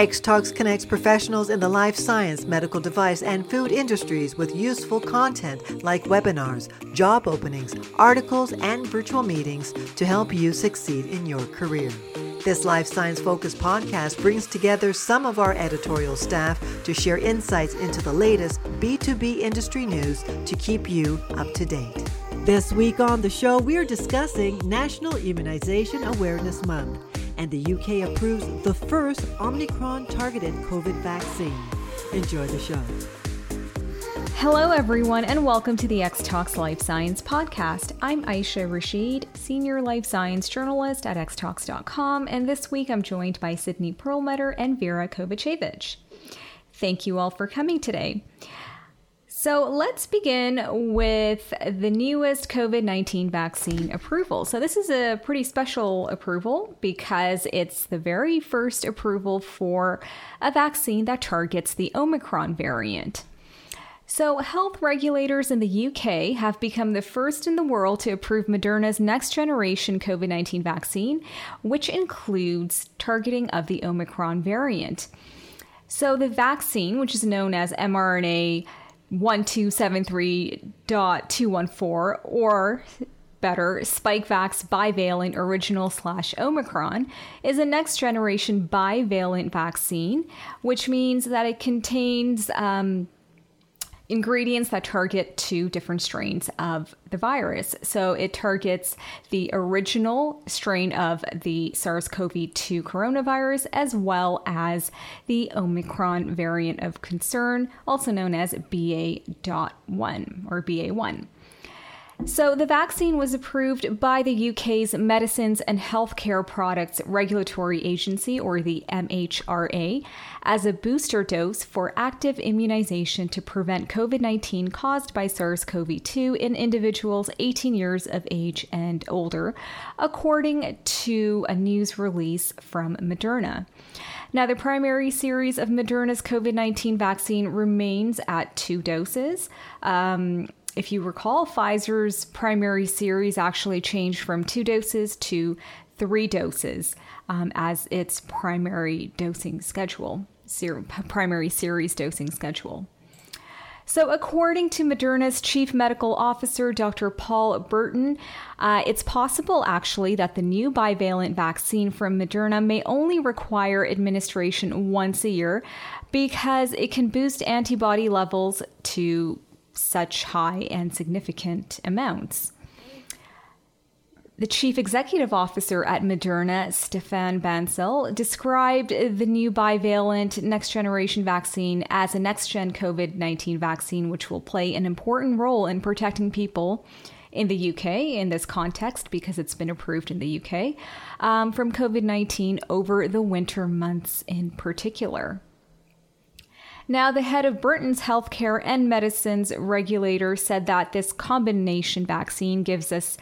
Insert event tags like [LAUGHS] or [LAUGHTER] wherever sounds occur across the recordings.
X Talks connects professionals in the life science, medical device, and food industries with useful content like webinars, job openings, articles, and virtual meetings to help you succeed in your career. This life science focused podcast brings together some of our editorial staff to share insights into the latest B2B industry news to keep you up to date. This week on the show, we are discussing National Immunization Awareness Month and the UK approves the first Omicron targeted COVID vaccine. Enjoy the show. Hello, everyone, and welcome to the X Talks Life Science Podcast. I'm Ayesha Rashid, Senior Life Science Journalist at xtalks.com, and this week I'm joined by Sydney Perlmutter and Vera Kovacevic. Thank you all for coming today. So let's begin with the newest COVID 19 vaccine approval. So, this is a pretty special approval because it's the very first approval for a vaccine that targets the Omicron variant. So, health regulators in the UK have become the first in the world to approve Moderna's next generation COVID 19 vaccine, which includes targeting of the Omicron variant. So, the vaccine, which is known as mRNA 1273.214 or better, Spikevax bivalent original slash Omicron is a next generation bivalent vaccine, which means that it contains um, ingredients that target two different strains of the virus. So it targets the original strain of the SARS CoV 2 coronavirus as well as the Omicron variant of concern, also known as BA.1 or BA1. So, the vaccine was approved by the UK's Medicines and Healthcare Products Regulatory Agency, or the MHRA, as a booster dose for active immunization to prevent COVID 19 caused by SARS CoV 2 in individuals 18 years of age and older, according to a news release from Moderna. Now, the primary series of Moderna's COVID 19 vaccine remains at two doses. Um, if you recall, Pfizer's primary series actually changed from two doses to three doses um, as its primary dosing schedule, ser- primary series dosing schedule. So, according to Moderna's chief medical officer, Dr. Paul Burton, uh, it's possible actually that the new bivalent vaccine from Moderna may only require administration once a year because it can boost antibody levels to such high and significant amounts. The chief executive officer at Moderna, Stéphane Bancel, described the new bivalent next generation vaccine as a next gen COVID 19 vaccine, which will play an important role in protecting people in the UK in this context because it's been approved in the UK um, from COVID 19 over the winter months in particular. Now, the head of Britain's healthcare and medicines regulator said that this combination vaccine gives us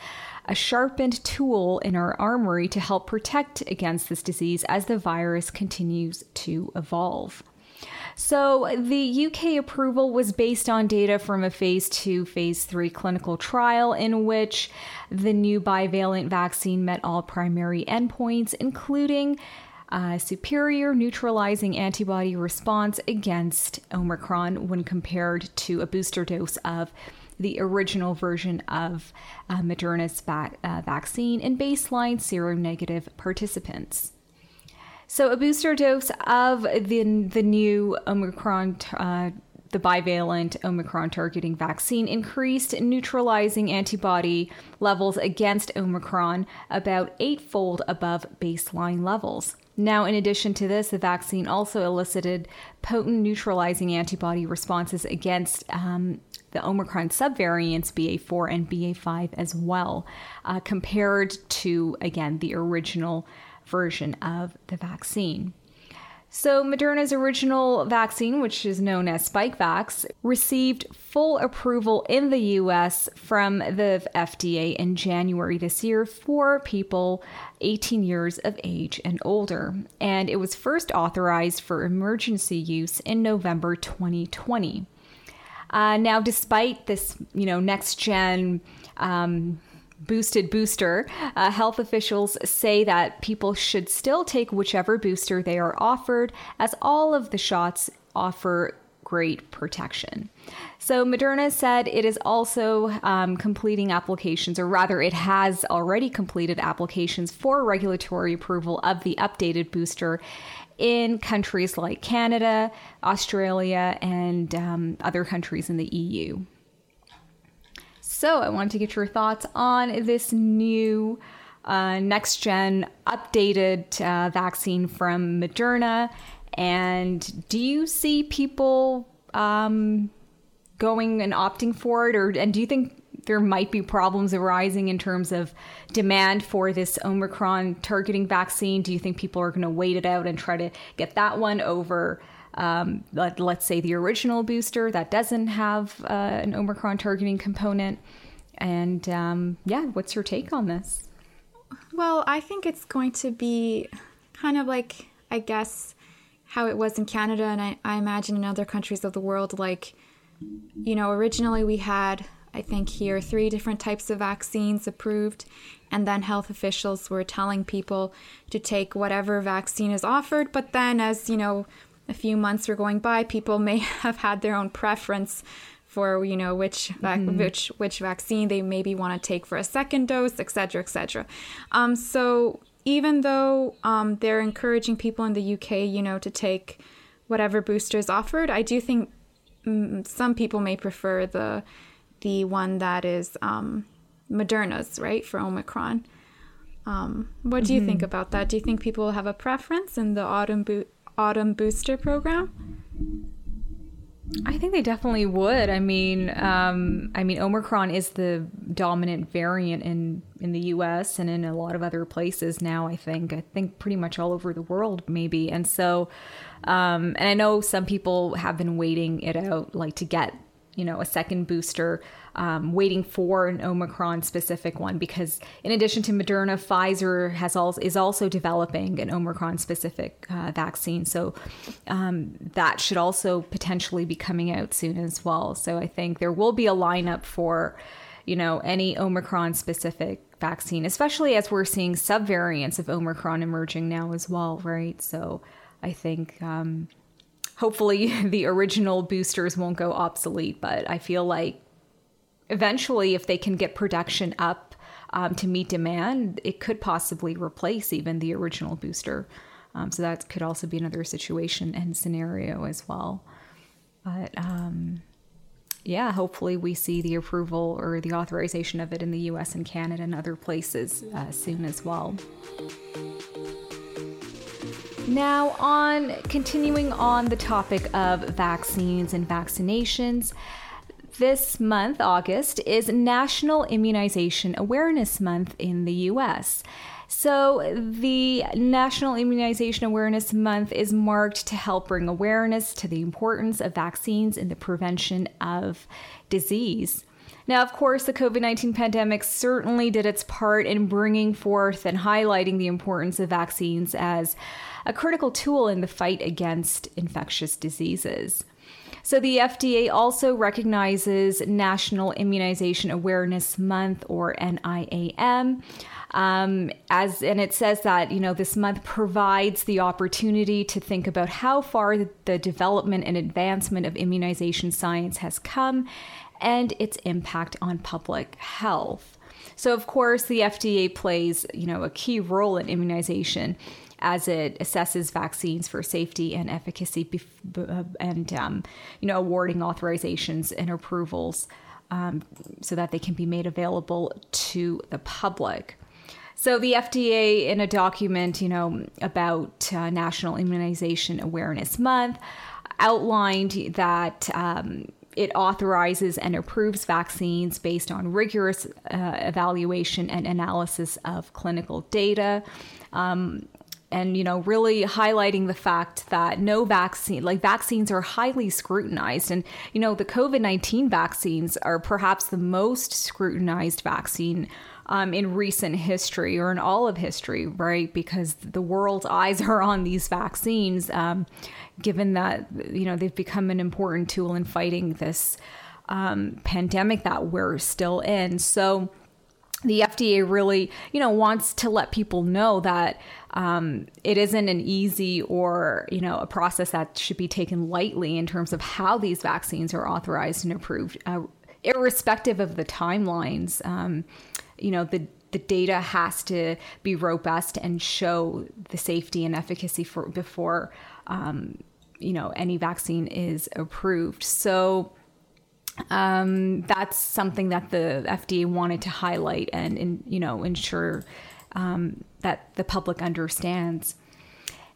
a sharpened tool in our armory to help protect against this disease as the virus continues to evolve. So, the UK approval was based on data from a phase 2, phase 3 clinical trial in which the new bivalent vaccine met all primary endpoints, including uh, superior neutralizing antibody response against Omicron when compared to a booster dose of the original version of uh, Moderna's va- uh, vaccine in baseline seronegative participants. So, a booster dose of the, the new Omicron uh, the bivalent Omicron targeting vaccine increased neutralizing antibody levels against Omicron about eightfold above baseline levels. Now, in addition to this, the vaccine also elicited potent neutralizing antibody responses against um, the Omicron subvariants BA4 and BA5 as well, uh, compared to, again, the original version of the vaccine. So, Moderna's original vaccine, which is known as Spikevax, received full approval in the US from the FDA in January this year for people 18 years of age and older. And it was first authorized for emergency use in November 2020. Uh, now, despite this, you know, next gen um, boosted booster, uh, health officials say that people should still take whichever booster they are offered, as all of the shots offer great protection. So, Moderna said it is also um, completing applications, or rather, it has already completed applications for regulatory approval of the updated booster in countries like Canada, Australia, and um, other countries in the EU. So, I wanted to get your thoughts on this new uh, next gen updated uh, vaccine from Moderna. And do you see people um, going and opting for it? Or, and do you think there might be problems arising in terms of demand for this Omicron targeting vaccine? Do you think people are going to wait it out and try to get that one over? Um, let, us say the original booster that doesn't have uh, an Omicron targeting component. And um, yeah, what's your take on this? Well, I think it's going to be kind of like, I guess, how it was in Canada, and I, I imagine in other countries of the world. Like, you know, originally we had, I think, here three different types of vaccines approved, and then health officials were telling people to take whatever vaccine is offered. But then, as you know, a few months were going by, people may [LAUGHS] have had their own preference for you know which vac- mm-hmm. which which vaccine they maybe want to take for a second dose, etc., etc. Um, so even though um, they're encouraging people in the UK, you know, to take whatever booster is offered, I do think mm, some people may prefer the the one that is um, Moderna's, right, for Omicron. Um, what do you mm-hmm. think about that? Do you think people have a preference in the autumn bo- autumn booster program? I think they definitely would. I mean, um, I mean, Omicron is the dominant variant in in the U.S. and in a lot of other places now. I think. I think pretty much all over the world, maybe. And so, um, and I know some people have been waiting it out, like to get you know a second booster um, waiting for an Omicron specific one because, in addition to Moderna, Pfizer has also is also developing an Omicron specific uh, vaccine. So um, that should also potentially be coming out soon as well. So I think there will be a lineup for, you know, any Omicron specific vaccine, especially as we're seeing subvariants of Omicron emerging now as well, right? So I think. Um, hopefully [LAUGHS] the original boosters won't go obsolete, but I feel like eventually, if they can get production up um, to meet demand, it could possibly replace even the original booster. Um, so that could also be another situation and scenario as well. But um, yeah, hopefully we see the approval or the authorization of it in the US and Canada and other places uh, soon as well. Now, on continuing on the topic of vaccines and vaccinations, this month, August, is National Immunization Awareness Month in the US. So, the National Immunization Awareness Month is marked to help bring awareness to the importance of vaccines in the prevention of disease. Now, of course, the COVID 19 pandemic certainly did its part in bringing forth and highlighting the importance of vaccines as a critical tool in the fight against infectious diseases. So the FDA also recognizes National Immunization Awareness Month or NIAM. Um, as and it says that you know this month provides the opportunity to think about how far the development and advancement of immunization science has come and its impact on public health. So of course the FDA plays you know a key role in immunization as it assesses vaccines for safety and efficacy bef- and um, you know awarding authorizations and approvals um, so that they can be made available to the public. So the FDA, in a document, you know, about uh, National Immunization Awareness Month, outlined that um, it authorizes and approves vaccines based on rigorous uh, evaluation and analysis of clinical data. Um, and you know really highlighting the fact that no vaccine like vaccines are highly scrutinized. And you know the covid-19 vaccines are perhaps the most scrutinized vaccine um, in recent history or in all of history right? Because the world's [LAUGHS] eyes are on these vaccines. Um, given that you know they've become an important tool in fighting this um, pandemic that we're still in so the FDA really, you know, wants to let people know that um, it isn't an easy or you know a process that should be taken lightly in terms of how these vaccines are authorized and approved, uh, irrespective of the timelines. Um, you know, the the data has to be robust and show the safety and efficacy for before um, you know any vaccine is approved. So um, that's something that the FDA wanted to highlight and, and you know ensure um, that the public understands.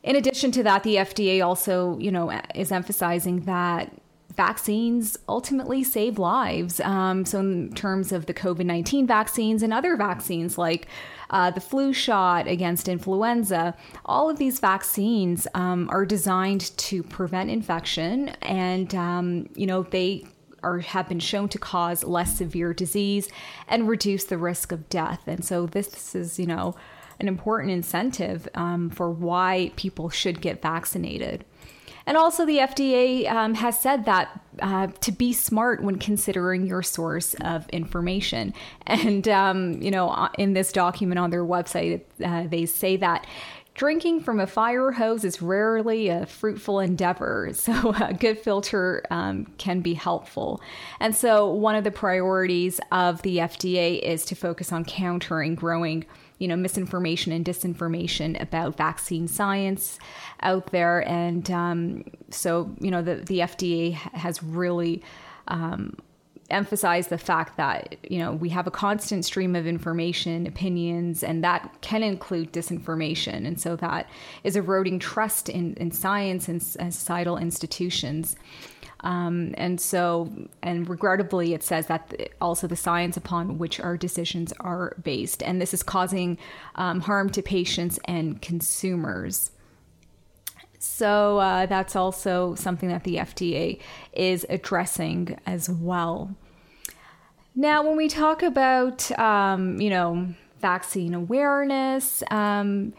In addition to that, the FDA also you know is emphasizing that vaccines ultimately save lives. Um, so, in terms of the COVID 19 vaccines and other vaccines like uh, the flu shot against influenza, all of these vaccines um, are designed to prevent infection and, um, you know, they are have been shown to cause less severe disease and reduce the risk of death. And so this is, you know, an important incentive um, for why people should get vaccinated. And also, the FDA um, has said that uh, to be smart when considering your source of information. [LAUGHS] And, um, you know, in this document on their website, uh, they say that Drinking from a fire hose is rarely a fruitful endeavor, [LAUGHS] so a good filter um, can be helpful. And so, one of the priorities of the FDA is to focus on countering growing you know misinformation and disinformation about vaccine science out there. And um, so you know the, the fda has really um, emphasize the fact that you know we have a constant stream of information opinions and that can include disinformation. And so that is eroding trust in, in science and, and societal institutions um, and so and regrettably it says that also the science upon which our decisions are based and this is causing um, harm to patients and consumers so uh, that's also something that the FDA is addressing as well. Now, when we talk about, um, you know, vaccine awareness, um,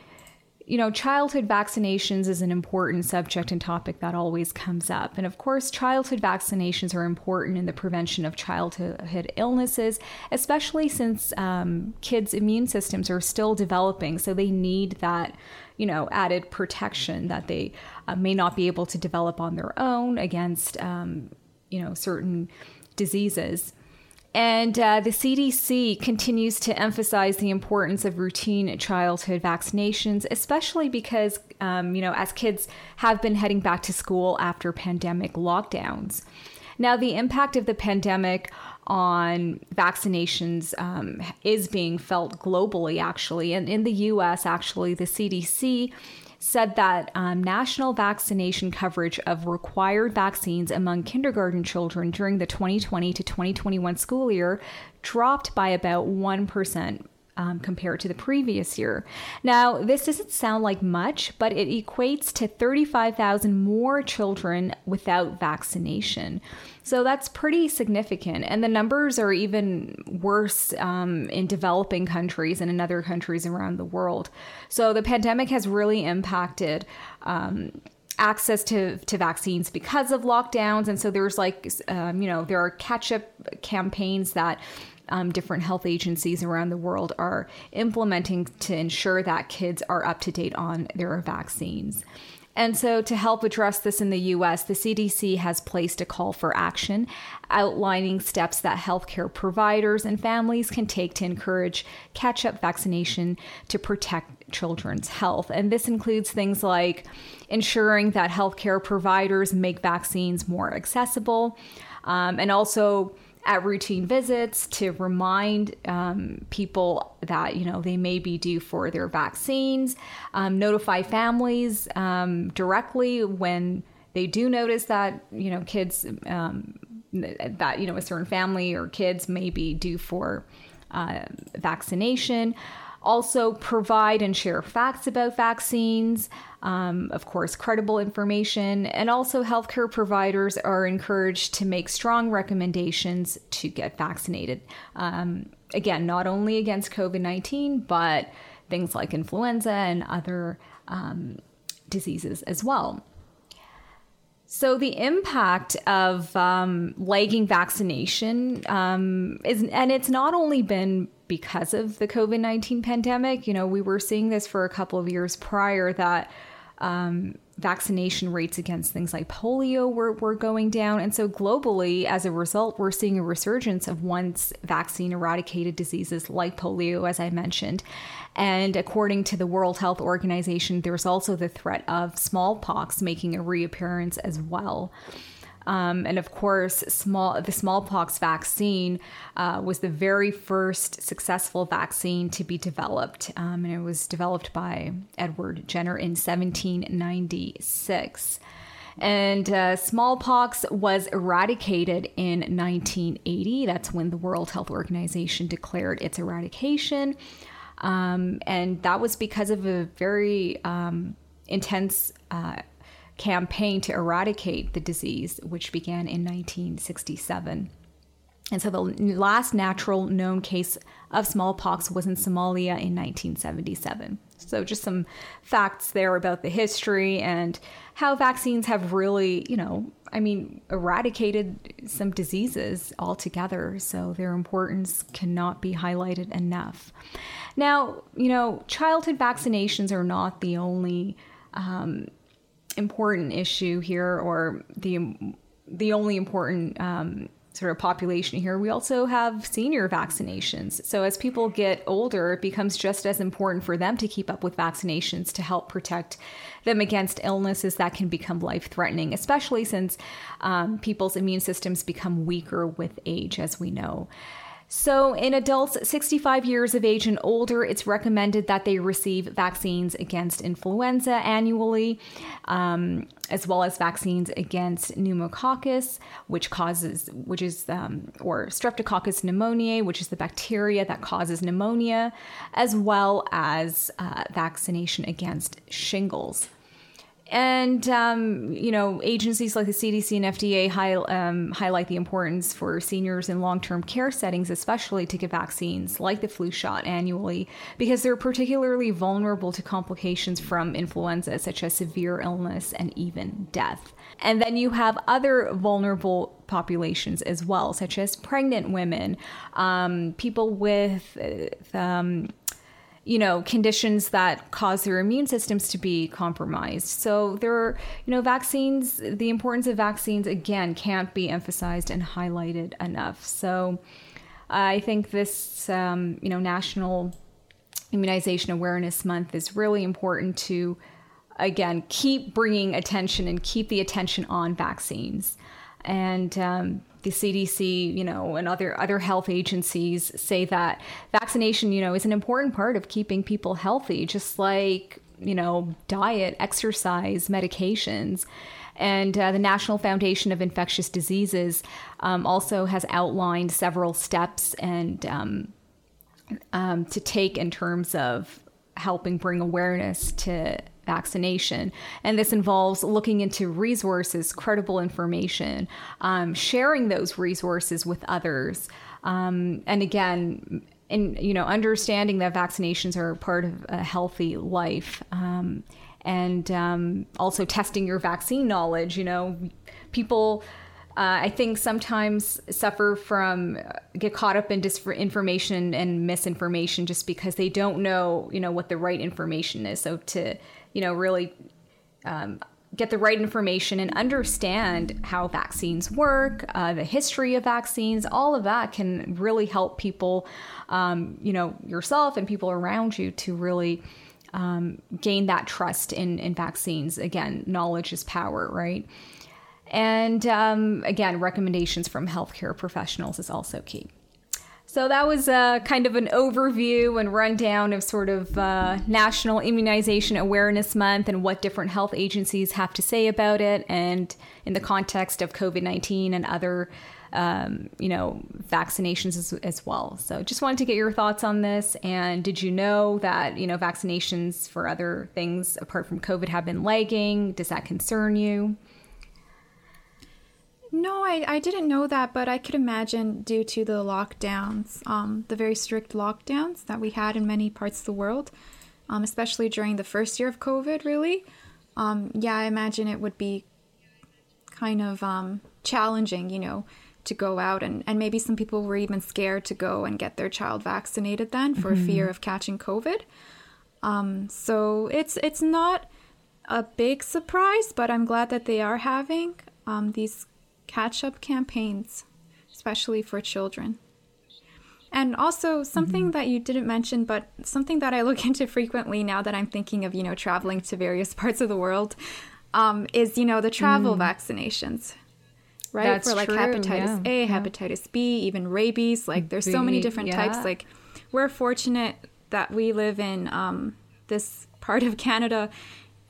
you know, childhood vaccinations is an important subject and topic that always comes up. And of course, childhood vaccinations are important in the prevention of childhood illnesses, especially since um, kids' immune systems are still developing. So they need that, you know, added protection that they uh, may not be able to develop on their own against, um, you know, certain diseases. And uh, the CDC continues to emphasize the importance of routine childhood vaccinations, especially because, um, you know, as kids have been heading back to school after pandemic lockdowns. Now, the impact of the pandemic on vaccinations um, is being felt globally, actually. And in the US, actually, the CDC said that um, national vaccination coverage of required vaccines among kindergarten children during the 2020 to 2021 school year dropped by about 1% um, compared to the previous year. Now, this doesn't sound like much, but it equates to 35,000 more children without vaccination. So that's pretty significant. And the numbers are even worse um, in developing countries and in other countries around the world. So the pandemic has really impacted. Um, access to, to vaccines because of lockdowns and so there's like um, you know there are catch up campaigns that um, different health agencies around the world are implementing to ensure that kids are up to date on their vaccines. And so, to help address this in the US, the CDC has placed a call for action outlining steps that healthcare providers and families can take to encourage catch up vaccination to protect children's health. And this includes things like ensuring that healthcare providers make vaccines more accessible um, and also at routine visits to remind um, people that you know they may be due for their vaccines um, notify families um, directly when they do notice that you know kids um, that you know a certain family or kids may be due for uh, vaccination also provide and share facts about vaccines um, of course, credible information, and also healthcare providers are encouraged to make strong recommendations to get vaccinated. Um, again, not only against COVID 19, but things like influenza and other um, diseases as well. So the impact of um, lagging vaccination um, is, and it's not only been because of the COVID nineteen pandemic. You know, we were seeing this for a couple of years prior that um, vaccination rates against things like polio were, were going down. And so, globally, as a result, we're seeing a resurgence of once vaccine eradicated diseases like polio, as I mentioned. And according to the World Health Organization, there's also the threat of smallpox making a reappearance as well. Um, and of course, small the smallpox vaccine uh, was the very first successful vaccine to be developed, um, and it was developed by Edward Jenner in 1796. And uh, smallpox was eradicated in 1980. That's when the World Health Organization declared its eradication. Um, and that was because of a very um, intense uh, campaign to eradicate the disease, which began in 1967. And so the last natural known case of smallpox was in Somalia in 1977. So just some facts there about the history and how vaccines have really, you know, I mean, eradicated some diseases altogether. So their importance cannot be highlighted enough. Now, you know, childhood vaccinations are not the only um, important issue here, or the the only important um, sort of population here. We also have senior vaccinations. So as people get older, it becomes just as important for them to keep up with vaccinations to help protect them against illnesses that can become life threatening, especially since um, people's immune systems become weaker with age, as we know. So, in adults 65 years of age and older, it's recommended that they receive vaccines against influenza annually, um, as well as vaccines against pneumococcus, which causes, which is, um, or streptococcus pneumoniae, which is the bacteria that causes pneumonia, as well as uh, vaccination against shingles. And, um, you know, agencies like the CDC and FDA high, um, highlight the importance for seniors in long term care settings, especially to get vaccines like the flu shot annually, because they're particularly vulnerable to complications from influenza, such as severe illness and even death. And then you have other vulnerable populations as well, such as pregnant women, um, people with. Um, you know, conditions that cause their immune systems to be compromised. So there are, you know, vaccines, the importance of vaccines, again, can't be emphasized and highlighted enough. So I think this, um, you know, National Immunization Awareness Month is really important to, again, keep bringing attention and keep the attention on vaccines. And, um, the CDC, you know, and other other health agencies say that vaccination, you know, is an important part of keeping people healthy, just like you know, diet, exercise, medications. And uh, the National Foundation of Infectious Diseases um, also has outlined several steps and um, um, to take in terms of helping bring awareness to vaccination. And this involves looking into resources, credible information, um, sharing those resources with others. Um, and again, in you know, understanding that vaccinations are part of a healthy life. Um, and um, also testing your vaccine knowledge. You know, people uh, I think sometimes suffer from uh, get caught up in disinformation and misinformation just because they don't know, you know, what the right information is. So to, you know, really um, get the right information and understand how vaccines work, uh, the history of vaccines, all of that can really help people, um, you know, yourself and people around you to really um, gain that trust in, in vaccines. Again, knowledge is power, right? And um, again, recommendations from healthcare professionals is also key. So that was uh, kind of an overview and rundown of sort of uh, National Immunization Awareness Month and what different health agencies have to say about it, and in the context of COVID nineteen and other, um, you know, vaccinations as, as, well. So just wanted to get your thoughts on this. And did you know that you know vaccinations for other things apart from COVID have been lagging? Does that concern you? No, I, I didn't know that, but I could imagine due to the lockdowns, um, the very strict lockdowns that we had in many parts of the world, um, especially during the first year of COVID, really. Um, yeah, I imagine it would be kind of um, challenging, you know, to go out and, and maybe some people were even scared to go and get their child vaccinated then for mm-hmm. fear of catching COVID. Um, so it's it's not a big surprise, but I'm glad that they are having um, these catch up campaigns, especially for children. And also something mm-hmm. that you didn't mention, but something that I look [LAUGHS] into frequently now that I'm thinking of, you know, traveling to various [LAUGHS] parts of the world, um, is you know the travel mm. vaccinations, right? That's For like true, hepatitis yeah. A, yeah. hepatitis B, even rabies. Like there's so many different yeah. types. Like we're fortunate that we live in um, this part of Canada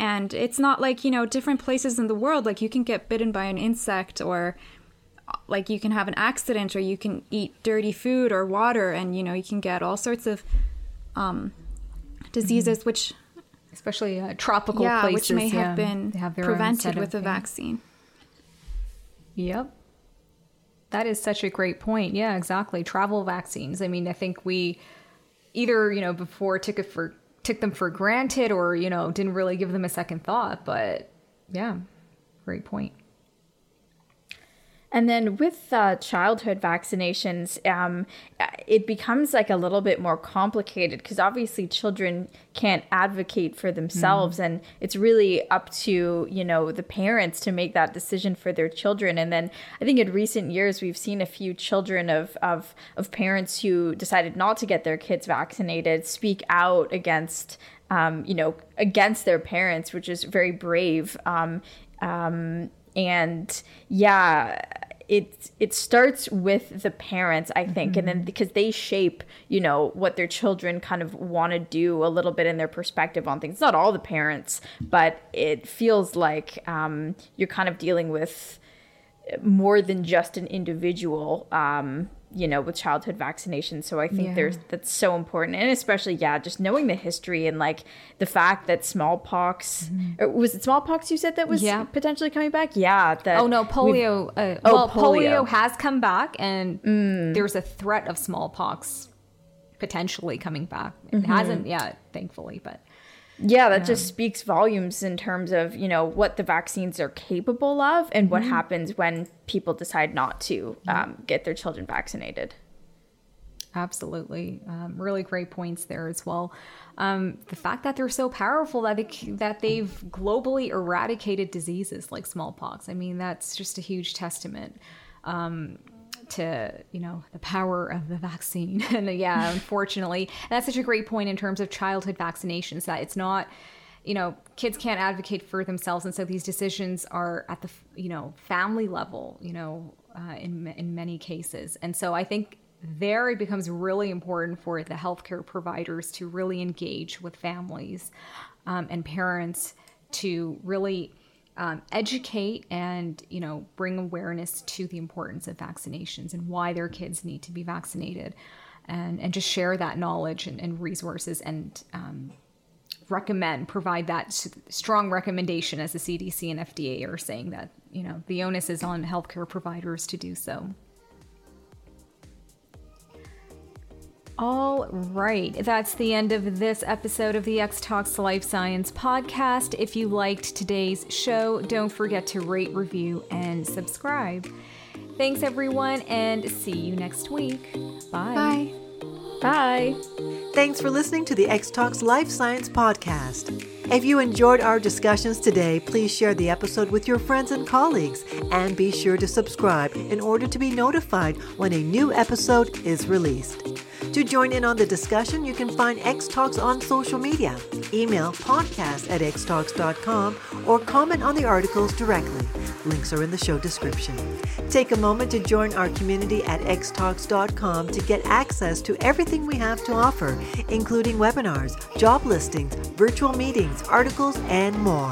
and it's not like you know different places in the world like you can get bitten by an insect or like you can have an accident or you can eat dirty food or water and you know you can get all sorts of um, diseases mm-hmm. which especially uh, tropical yeah, places which may yeah, have been have prevented with a vaccine. Yep. That is such a great point. Yeah exactly. Travel vaccines. I mean i think we either you know before took it for took them for granted or you know didn't really give them a second thought but yeah great point and then with uh, childhood vaccinations, um, it becomes like a little bit more complicated because obviously children can't advocate for themselves, mm. and it's really up to you know the parents to make that decision for their children. And then I think in recent years we've seen a few children of of of parents who decided not to get their kids vaccinated speak out against um, you know against their parents, which is very brave. Um, um, and yeah it it starts with the parents i think mm-hmm. and then mm-hmm. because they shape you know what their children kind of want to do a little bit in their perspective on things not all the parents but it feels like um, you're kind of dealing with more than just an individual um, you know with childhood vaccinations so i think yeah. there's that's so important and especially yeah just knowing the history and like the fact that smallpox mm-hmm. was it smallpox you said that was yeah. potentially coming back yeah that oh no polio uh, oh, well polio. polio. has come back and mm. there's a threat of smallpox potentially coming back it mm-hmm. hasn't yet thankfully but yeah, that just speaks volumes in terms of, you know, what the vaccines are capable of and what mm-hmm. happens when people decide not to um, get their children vaccinated. Absolutely. Um, really great points there as well. Um, the fact that they're so powerful that, they, that they've globally eradicated diseases like smallpox. I mean, that's just a huge testament. Um, to you know the power of the vaccine. [LAUGHS] And yeah [LAUGHS] unfortunately that's such a great point in terms of childhood vaccinations that it's not you know kids can't advocate for themselves. And so these decisions are at the you know family level you know uh, in in many cases. And so i think there it becomes really important for the healthcare providers to really engage with families um, and parents to really um, educate and you know bring awareness to the importance of vaccinations and why their kids need to be vaccinated and and just share that knowledge and, and resources and um, recommend provide that strong recommendation as the cdc and fda are saying that you know the onus is on healthcare providers to do so All right, that's the end of this episode of the X Talks Life Science podcast. If you liked today's show, don't forget to rate, review, and subscribe. Thanks, everyone, and see you next week. Bye. Bye. Bye. Thanks for listening to the X Talks Life Science podcast. If you enjoyed our discussions today, please share the episode with your friends and colleagues and be sure to subscribe in order to be notified when a new episode is released. To join in on the discussion, you can find X Talks on social media. Email podcast at xtalks.com or comment on the articles directly. Links are in the show description. Take a moment to join our community at xtalks.com to get access to everything we have to offer, including webinars, job listings, virtual meetings, articles, and more.